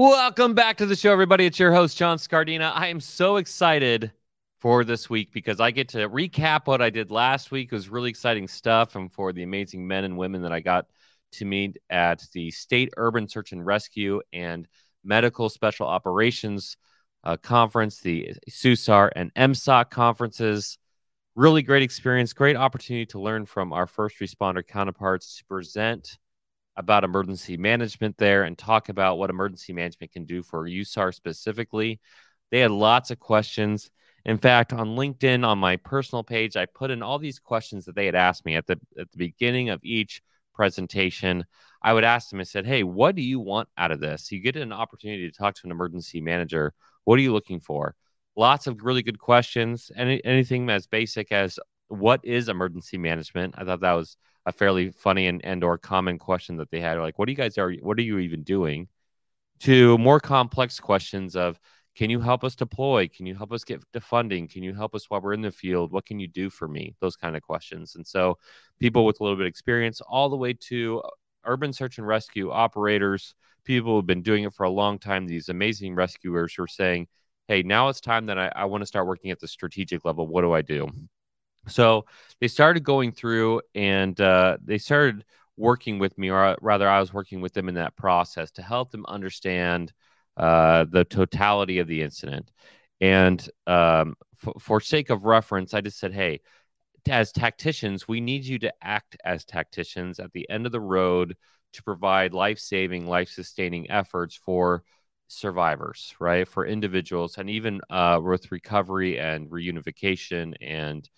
Welcome back to the show, everybody. It's your host, John Scardina. I am so excited for this week because I get to recap what I did last week. It was really exciting stuff, and for the amazing men and women that I got to meet at the State Urban Search and Rescue and Medical Special Operations uh, Conference, the SUSAR and MSOC conferences. Really great experience, great opportunity to learn from our first responder counterparts to present about emergency management there and talk about what emergency management can do for USAR specifically. They had lots of questions. In fact, on LinkedIn, on my personal page, I put in all these questions that they had asked me at the at the beginning of each presentation. I would ask them, I said, Hey, what do you want out of this? You get an opportunity to talk to an emergency manager. What are you looking for? Lots of really good questions. Any, anything as basic as what is emergency management? I thought that was a fairly funny and, and or common question that they had. Like, what do you guys are what are you even doing? To more complex questions of can you help us deploy? Can you help us get the funding? Can you help us while we're in the field? What can you do for me? Those kind of questions. And so, people with a little bit of experience, all the way to uh, urban search and rescue operators, people who've been doing it for a long time, these amazing rescuers who are saying, Hey, now it's time that I, I want to start working at the strategic level. What do I do? So they started going through and uh, they started working with me, or rather, I was working with them in that process to help them understand uh, the totality of the incident. And um, f- for sake of reference, I just said, hey, as tacticians, we need you to act as tacticians at the end of the road to provide life saving, life sustaining efforts for survivors, right? For individuals and even uh, with recovery and reunification and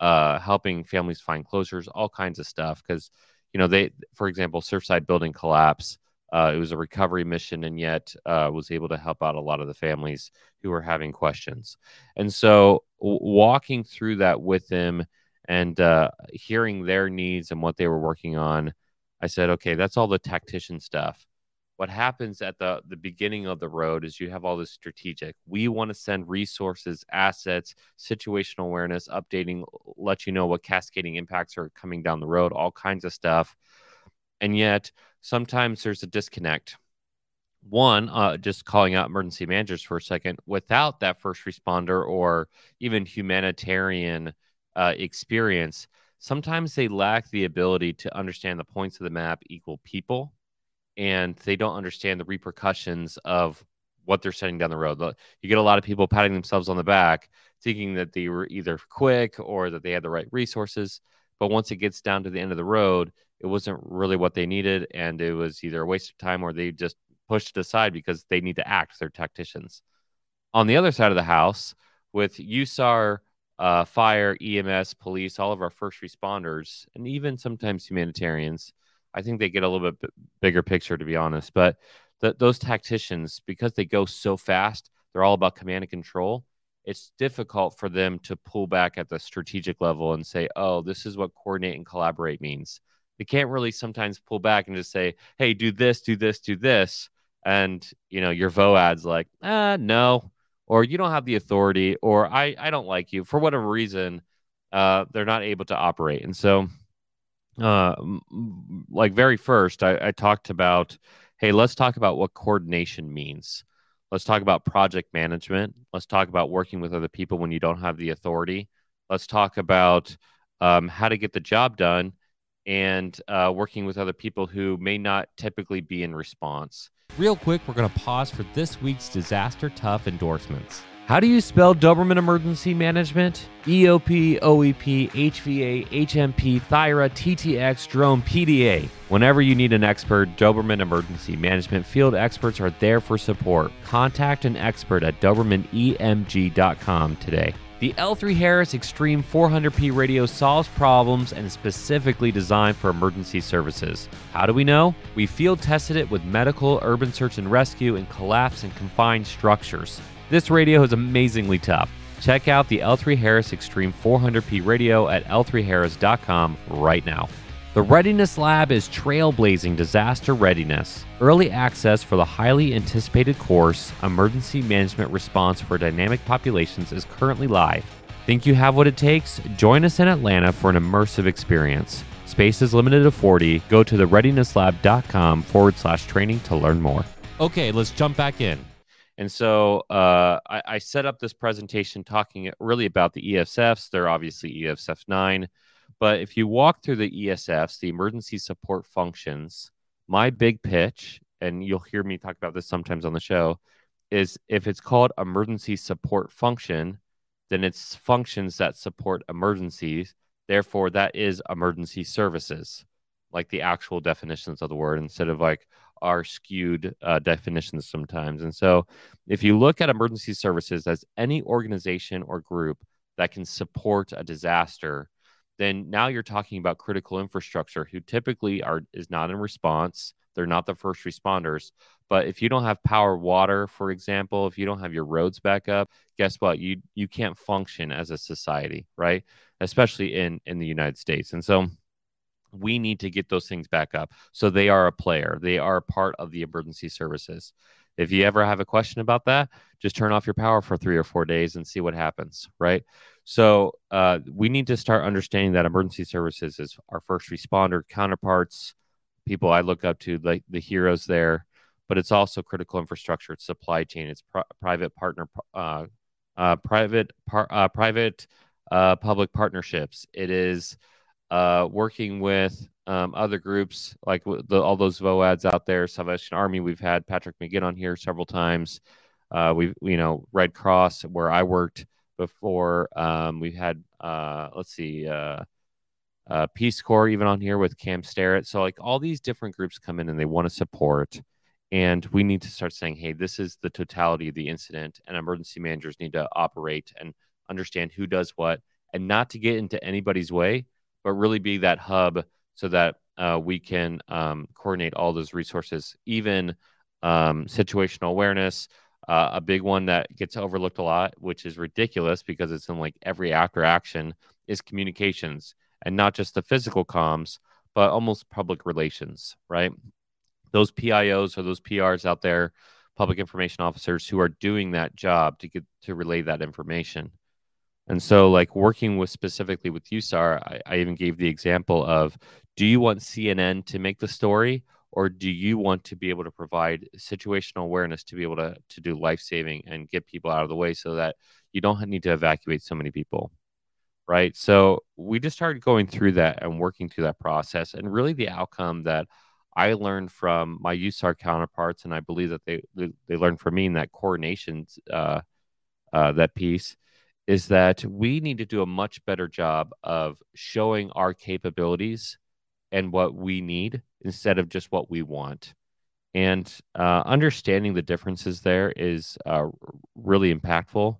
uh, helping families find closures, all kinds of stuff. Because, you know, they, for example, Surfside building collapse uh, it was a recovery mission, and yet uh, was able to help out a lot of the families who were having questions. And so, w- walking through that with them and uh, hearing their needs and what they were working on, I said, okay, that's all the tactician stuff. What happens at the, the beginning of the road is you have all this strategic. We want to send resources, assets, situational awareness, updating, let you know what cascading impacts are coming down the road, all kinds of stuff. And yet, sometimes there's a disconnect. One, uh, just calling out emergency managers for a second, without that first responder or even humanitarian uh, experience, sometimes they lack the ability to understand the points of the map equal people and they don't understand the repercussions of what they're setting down the road. You get a lot of people patting themselves on the back, thinking that they were either quick or that they had the right resources. But once it gets down to the end of the road, it wasn't really what they needed, and it was either a waste of time or they just pushed it aside because they need to act. They're tacticians. On the other side of the house, with USAR, uh, fire, EMS, police, all of our first responders, and even sometimes humanitarians, I think they get a little bit bigger picture, to be honest. But th- those tacticians, because they go so fast, they're all about command and control. It's difficult for them to pull back at the strategic level and say, oh, this is what coordinate and collaborate means they can't really sometimes pull back and just say, "Hey, do this, do this, do this," and you know your VOAD's like, "Ah, no," or you don't have the authority, or I I don't like you for whatever reason. Uh, they're not able to operate, and so, uh, like very first, I, I talked about, hey, let's talk about what coordination means. Let's talk about project management. Let's talk about working with other people when you don't have the authority. Let's talk about um, how to get the job done and uh, working with other people who may not typically be in response. Real quick, we're going to pause for this week's Disaster Tough endorsements. How do you spell Doberman Emergency Management? EOP, OEP, HVA, HMP, THIRA, TTX, Drone, PDA. Whenever you need an expert, Doberman Emergency Management field experts are there for support. Contact an expert at DobermanEMG.com today. The L3 Harris Extreme 400p radio solves problems and is specifically designed for emergency services. How do we know? We field tested it with medical, urban search and rescue, and collapse and confined structures. This radio is amazingly tough. Check out the L3 Harris Extreme 400p radio at l3harris.com right now. The Readiness Lab is trailblazing disaster readiness. Early access for the highly anticipated course, Emergency Management Response for Dynamic Populations, is currently live. Think you have what it takes? Join us in Atlanta for an immersive experience. Space is limited to 40. Go to thereadinesslab.com forward slash training to learn more. Okay, let's jump back in. And so uh, I, I, set up this presentation talking really about the ESFs. They're obviously ESF 9. But if you walk through the ESFs, the emergency support functions, my big pitch, and you'll hear me talk about this sometimes on the show, is if it's called emergency support function, then it's functions that support emergencies. Therefore, that is emergency services, like the actual definitions of the word, instead of like our skewed uh, definitions sometimes. And so, if you look at emergency services as any organization or group that can support a disaster, then now you're talking about critical infrastructure who typically are is not in response. They're not the first responders. But if you don't have power, water, for example, if you don't have your roads back up, guess what? You you can't function as a society, right? Especially in in the United States. And so we need to get those things back up. So they are a player, they are part of the emergency services. If you ever have a question about that, just turn off your power for three or four days and see what happens, right? So uh, we need to start understanding that emergency services is our first responder counterparts, people I look up to, like the heroes there, but it's also critical infrastructure, it's supply chain, it's pr- private partner, uh, uh, private, par- uh, private, uh, public partnerships. It is uh, working with um, other groups like the, all those VOADs out there, Salvation Army. We've had Patrick McGinn on here several times. Uh, we've, you know, Red Cross, where I worked before. Um, we've had, uh, let's see, uh, uh, Peace Corps even on here with Cam Starrett. So, like, all these different groups come in and they want to support. And we need to start saying, hey, this is the totality of the incident, and emergency managers need to operate and understand who does what and not to get into anybody's way but really be that hub so that uh, we can um, coordinate all those resources, even um, situational awareness. Uh, a big one that gets overlooked a lot, which is ridiculous because it's in like every after action, is communications and not just the physical comms, but almost public relations, right? Those PIOs or those PRs out there, public information officers who are doing that job to get to relay that information. And so, like working with specifically with USAR, I, I even gave the example of do you want CNN to make the story or do you want to be able to provide situational awareness to be able to, to do life saving and get people out of the way so that you don't need to evacuate so many people? Right. So we just started going through that and working through that process. And really, the outcome that I learned from my USAR counterparts, and I believe that they they learned from me in that coordination, uh, uh, that piece, is that we need to do a much better job of showing our capabilities and what we need instead of just what we want. And uh, understanding the differences there is uh, really impactful.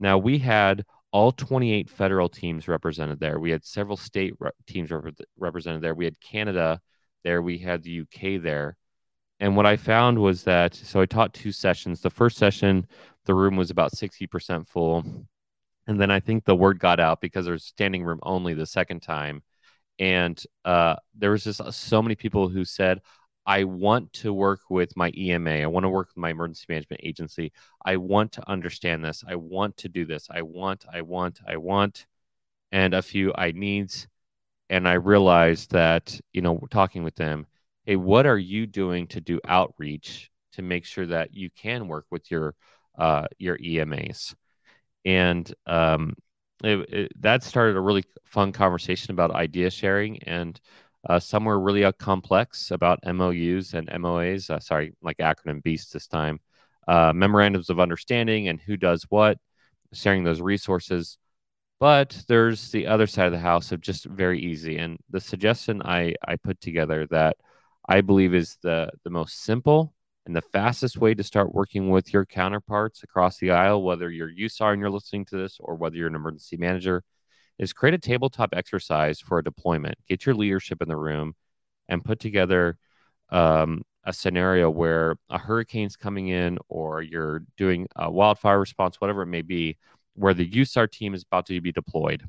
Now, we had all 28 federal teams represented there. We had several state re- teams rep- represented there. We had Canada there. We had the UK there. And what I found was that so I taught two sessions. The first session, the room was about 60% full and then I think the word got out because there's standing room only the second time, and uh, there was just uh, so many people who said, "I want to work with my EMA. I want to work with my emergency management agency. I want to understand this. I want to do this. I want. I want. I want." And a few I needs, and I realized that you know talking with them, hey, what are you doing to do outreach to make sure that you can work with your uh, your EMAs? And um, it, it, that started a really fun conversation about idea sharing and uh, some were really uh, complex about MOUs and MOAs. Uh, sorry, like acronym beasts this time. Uh, memorandums of understanding and who does what, sharing those resources. But there's the other side of the house of just very easy. And the suggestion I, I put together that I believe is the, the most simple and the fastest way to start working with your counterparts across the aisle, whether you're USAR and you're listening to this or whether you're an emergency manager, is create a tabletop exercise for a deployment. Get your leadership in the room and put together um, a scenario where a hurricane's coming in or you're doing a wildfire response, whatever it may be, where the USAR team is about to be deployed.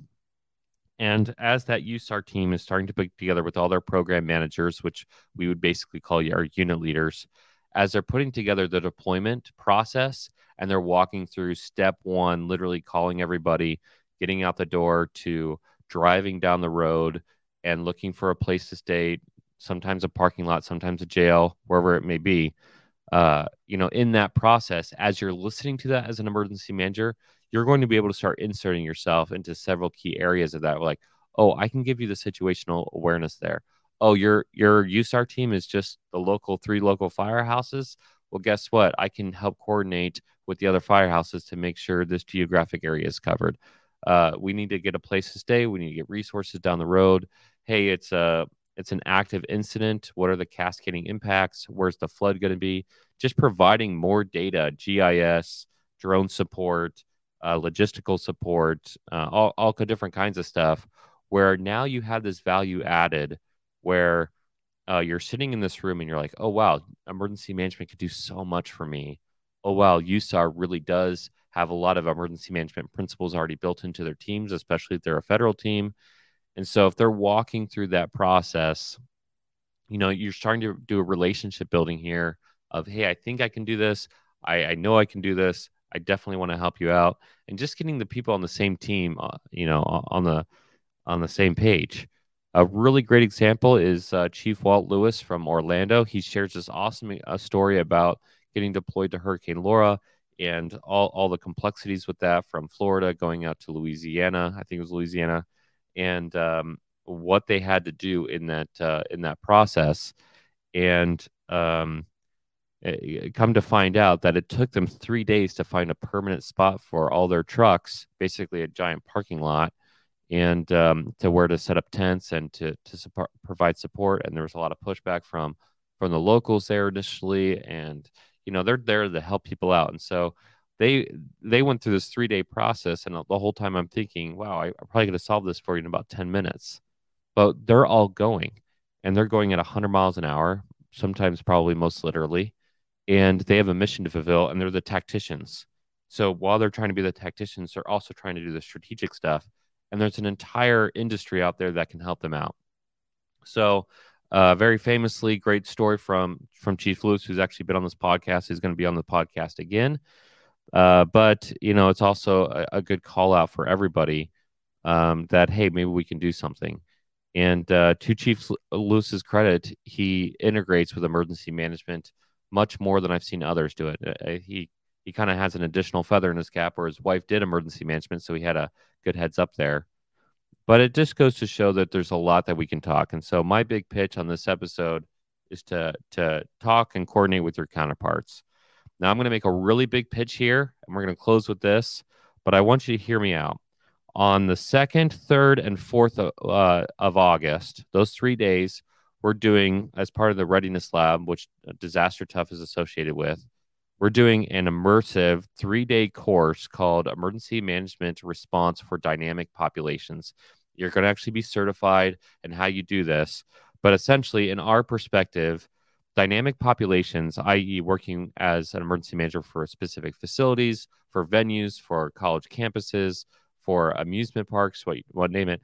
And as that USAR team is starting to put together with all their program managers, which we would basically call our unit leaders, as they're putting together the deployment process and they're walking through step one, literally calling everybody, getting out the door to driving down the road and looking for a place to stay, sometimes a parking lot, sometimes a jail, wherever it may be. uh, you know, in that process, as you're listening to that as an emergency manager, you're going to be able to start inserting yourself into several key areas of that. Like, oh, I can give you the situational awareness there. Oh, your your USAR team is just the local three local firehouses. Well, guess what? I can help coordinate with the other firehouses to make sure this geographic area is covered. Uh, we need to get a place to stay. We need to get resources down the road. Hey, it's a it's an active incident. What are the cascading impacts? Where's the flood going to be? Just providing more data, GIS, drone support, uh, logistical support, uh, all, all different kinds of stuff. Where now you have this value added, where uh, you're sitting in this room and you're like, oh wow, emergency management could do so much for me. Oh wow, USAR really does have a lot of emergency management principles already built into their teams, especially if they're a federal team and so if they're walking through that process, you know, you're starting to do a relationship building here of, hey, I think I can do this. I, I know I can do this. I definitely want to help you out. And just getting the people on the same team, uh, you know, on the on the same page. A really great example is uh, Chief Walt Lewis from Orlando. He shares this awesome uh, story about getting deployed to Hurricane Laura and all, all the complexities with that from Florida going out to Louisiana. I think it was Louisiana and um, what they had to do in that uh, in that process, and um, it, come to find out that it took them three days to find a permanent spot for all their trucks, basically a giant parking lot, and um, to where to set up tents and to to support, provide support. And there was a lot of pushback from from the locals there initially, and you know they're there to help people out, and so they they went through this three day process, and the whole time I'm thinking, wow, I, I probably could have solved this for you in about ten minutes. But they're all going, and they're going at 100 miles an hour, sometimes probably most literally, and they have a mission to fulfill, and they're the tacticians. So while they're trying to be the tacticians, they're also trying to do the strategic stuff, and there's an entire industry out there that can help them out. So uh, very famously, great story from from Chief Lewis, who's actually been on this podcast. He's going to be on the podcast again. Uh, but you know, it's also a, a, good call out for everybody um, that hey, maybe we can do something. And uh, to Chief Lewis's credit, he integrates with emergency management much more than I've seen others do it. Uh, uh he he kind of has an additional feather in his cap, where his wife did emergency management, so he had a good heads up there. But it just goes to show that there's a lot that we can talk. And so my big pitch on this episode is to to talk and coordinate with your counterparts. Now I'm going to make a really big pitch here, and we're going to close with this. But I want you to hear me out. On the second, third, and fourth of, uh, of August, those three days, we're doing as part of the Readiness Lab, which Disaster Tough is associated with. We're doing an immersive three day course called Emergency Management Response for Dynamic Populations. You're going to actually be certified in how you do this. But essentially, in our perspective, dynamic populations, i.e., working as an emergency manager for specific facilities, for venues, for college campuses, for amusement parks, what, what name it,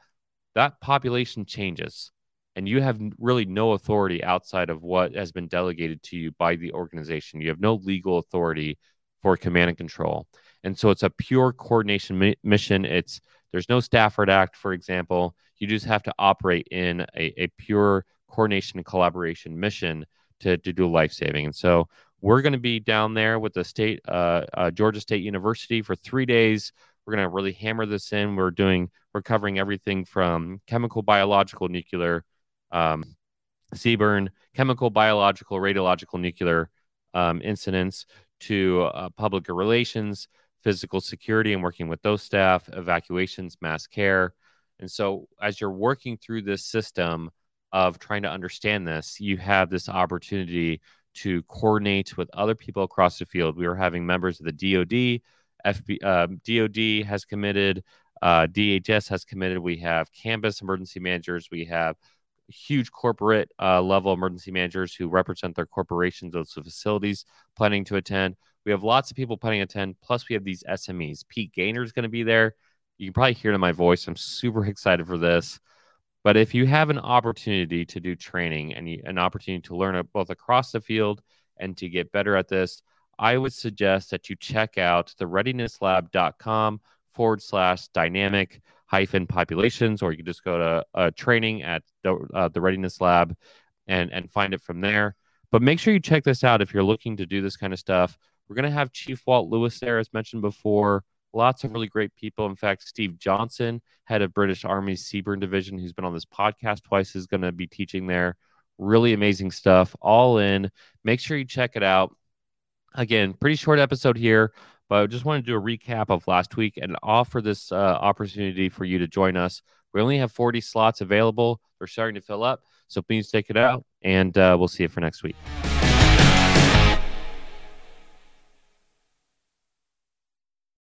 that population changes. And you have really no authority outside of what has been delegated to you by the organization. You have no legal authority for command and control. And so it's a pure coordination mi- mission. It's there's no Stafford Act, for example. You just have to operate in a, a pure coordination and collaboration mission to, to do life saving. And so we're going to be down there with the state, uh, uh, Georgia State University for three days. We're going to really hammer this in. We're doing, we're covering everything from chemical, biological, nuclear, um, CBRN, chemical, biological, radiological, nuclear um, incidents to uh, public relations, physical security, and working with those staff, evacuations, mass care. And so, as you're working through this system, of trying to understand this, you have this opportunity to coordinate with other people across the field. We were having members of the DoD, FB, uh, DoD has committed, uh, DHS has committed. We have campus emergency managers. We have huge corporate uh, level emergency managers who represent their corporations, those facilities planning to attend. We have lots of people planning to attend. Plus, we have these SMEs. Pete Gaynor is going to be there. You can probably hear it in my voice. I'm super excited for this. But if you have an opportunity to do training and you, an opportunity to learn both across the field and to get better at this, I would suggest that you check out the readinesslab.com forward slash dynamic hyphen populations, or you can just go to uh, training at the, uh, the Readiness Lab and, and find it from there. But make sure you check this out if you're looking to do this kind of stuff. We're going to have Chief Walt Lewis there, as mentioned before. Lots of really great people. In fact, Steve Johnson, head of British Army's CBRN Division, who's been on this podcast twice, is going to be teaching there. Really amazing stuff, all in. Make sure you check it out. Again, pretty short episode here, but I just want to do a recap of last week and offer this uh, opportunity for you to join us. We only have 40 slots available. They're starting to fill up. So please take it out, and uh, we'll see you for next week.